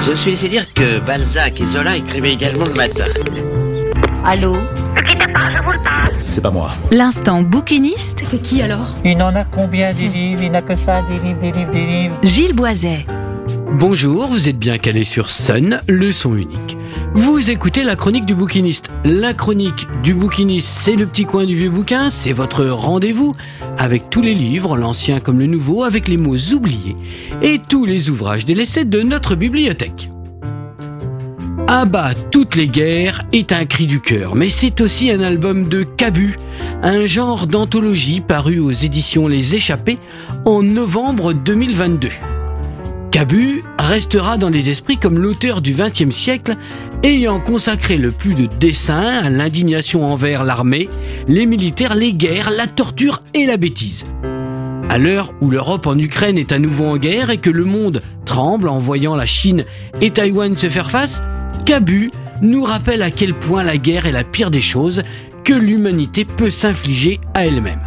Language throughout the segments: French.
Je suis laissé dire que Balzac et Zola écrivaient également le matin. Allô C'est pas moi. L'instant bouquiniste, C'est qui alors? Il n'en a combien des livres? Il n'a que ça, des livres, des livres, des livres. Gilles Boiset. Bonjour, vous êtes bien calé sur Sun, le son unique. Vous écoutez la chronique du bouquiniste. La chronique du bouquiniste, c'est le petit coin du vieux bouquin, c'est votre rendez-vous avec tous les livres, l'ancien comme le nouveau, avec les mots oubliés et tous les ouvrages délaissés de notre bibliothèque. Abat toutes les guerres est un cri du cœur, mais c'est aussi un album de Cabu, un genre d'anthologie paru aux éditions Les Échappés en novembre 2022. Cabu restera dans les esprits comme l'auteur du XXe siècle ayant consacré le plus de dessins à l'indignation envers l'armée, les militaires, les guerres, la torture et la bêtise. À l'heure où l'Europe en Ukraine est à nouveau en guerre et que le monde tremble en voyant la Chine et Taïwan se faire face, Cabu nous rappelle à quel point la guerre est la pire des choses que l'humanité peut s'infliger à elle-même.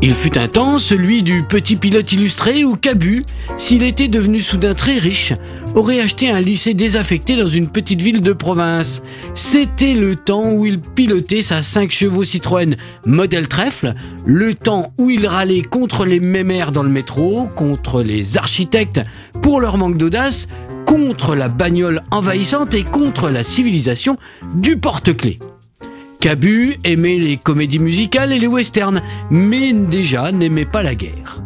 Il fut un temps celui du petit pilote illustré où Cabu, s'il était devenu soudain très riche, aurait acheté un lycée désaffecté dans une petite ville de province. C'était le temps où il pilotait sa 5 chevaux Citroën modèle trèfle, le temps où il râlait contre les mémères dans le métro, contre les architectes pour leur manque d'audace, contre la bagnole envahissante et contre la civilisation du porte-clés. Cabu aimait les comédies musicales et les westerns, mais déjà n'aimait pas la guerre.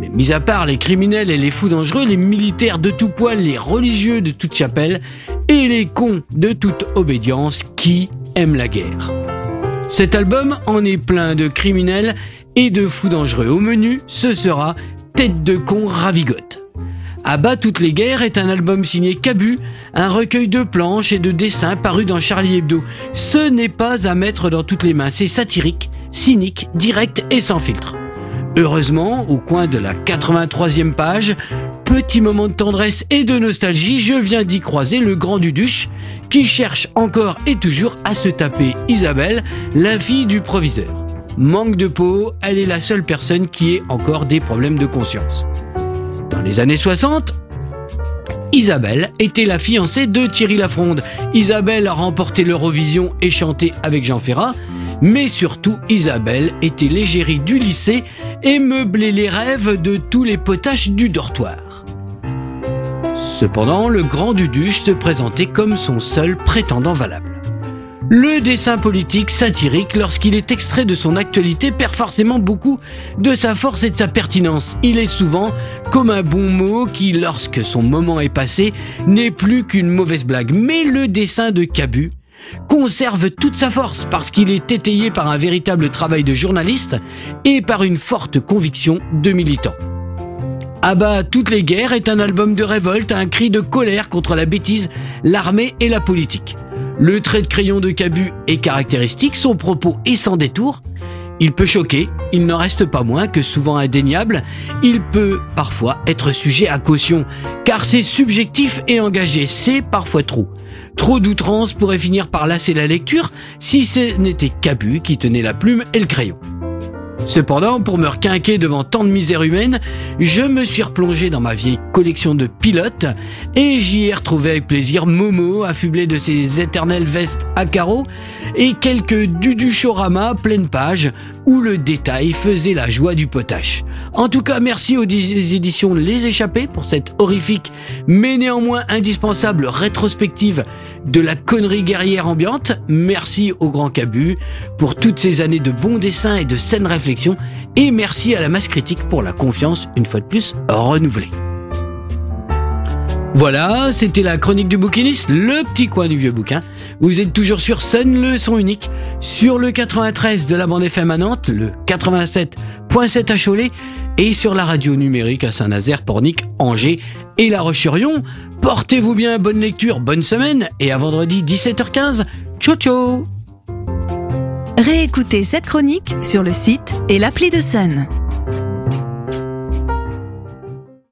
Mais mis à part les criminels et les fous dangereux, les militaires de tout poil, les religieux de toute chapelle et les cons de toute obédience qui aiment la guerre. Cet album en est plein de criminels et de fous dangereux. Au menu, ce sera Tête de con ravigote. Abat toutes les guerres est un album signé Cabu, un recueil de planches et de dessins paru dans Charlie Hebdo. Ce n'est pas à mettre dans toutes les mains, c'est satirique, cynique, direct et sans filtre. Heureusement, au coin de la 83e page, petit moment de tendresse et de nostalgie, je viens d'y croiser le grand Duduche, qui cherche encore et toujours à se taper Isabelle, la du proviseur. Manque de peau, elle est la seule personne qui ait encore des problèmes de conscience. Dans les années 60, Isabelle était la fiancée de Thierry Lafronde. Isabelle a remporté l'Eurovision et chanté avec Jean Ferrat, mais surtout Isabelle était l'égérie du lycée et meublait les rêves de tous les potaches du dortoir. Cependant, le grand Duduche se présentait comme son seul prétendant valable. Le dessin politique satirique, lorsqu'il est extrait de son actualité, perd forcément beaucoup de sa force et de sa pertinence. Il est souvent comme un bon mot qui, lorsque son moment est passé, n'est plus qu'une mauvaise blague. Mais le dessin de Cabu conserve toute sa force parce qu'il est étayé par un véritable travail de journaliste et par une forte conviction de militant. Abat toutes les guerres est un album de révolte, un cri de colère contre la bêtise, l'armée et la politique. Le trait de crayon de Cabu est caractéristique, son propos est sans détour. Il peut choquer, il n'en reste pas moins que souvent indéniable, il peut parfois être sujet à caution, car c'est subjectif et engagé, c'est parfois trop. Trop d'outrance pourrait finir par lasser la lecture si ce n'était Cabu qui tenait la plume et le crayon. Cependant, pour me requinquer devant tant de misère humaine, je me suis replongé dans ma vieille collection de pilotes et j'y ai retrouvé avec plaisir Momo affublé de ses éternelles vestes à carreaux et quelques Duduchorama pleine page où le détail faisait la joie du potache. En tout cas, merci aux éditions Les Échappés pour cette horrifique mais néanmoins indispensable rétrospective de la connerie guerrière ambiante. Merci au Grand Cabu pour toutes ces années de bons dessins et de saines réflexions et merci à la masse critique pour la confiance une fois de plus renouvelée. Voilà, c'était la chronique du bouquiniste, le petit coin du vieux bouquin. Vous êtes toujours sur Sun, le son unique, sur le 93 de la bande FM à Nantes, le 87.7 à Cholet et sur la radio numérique à Saint-Nazaire, Pornic, Angers et La Roche-sur-Yon. Portez-vous bien, bonne lecture, bonne semaine et à vendredi 17h15. Ciao ciao Réécoutez cette chronique sur le site et l'appli de Sun.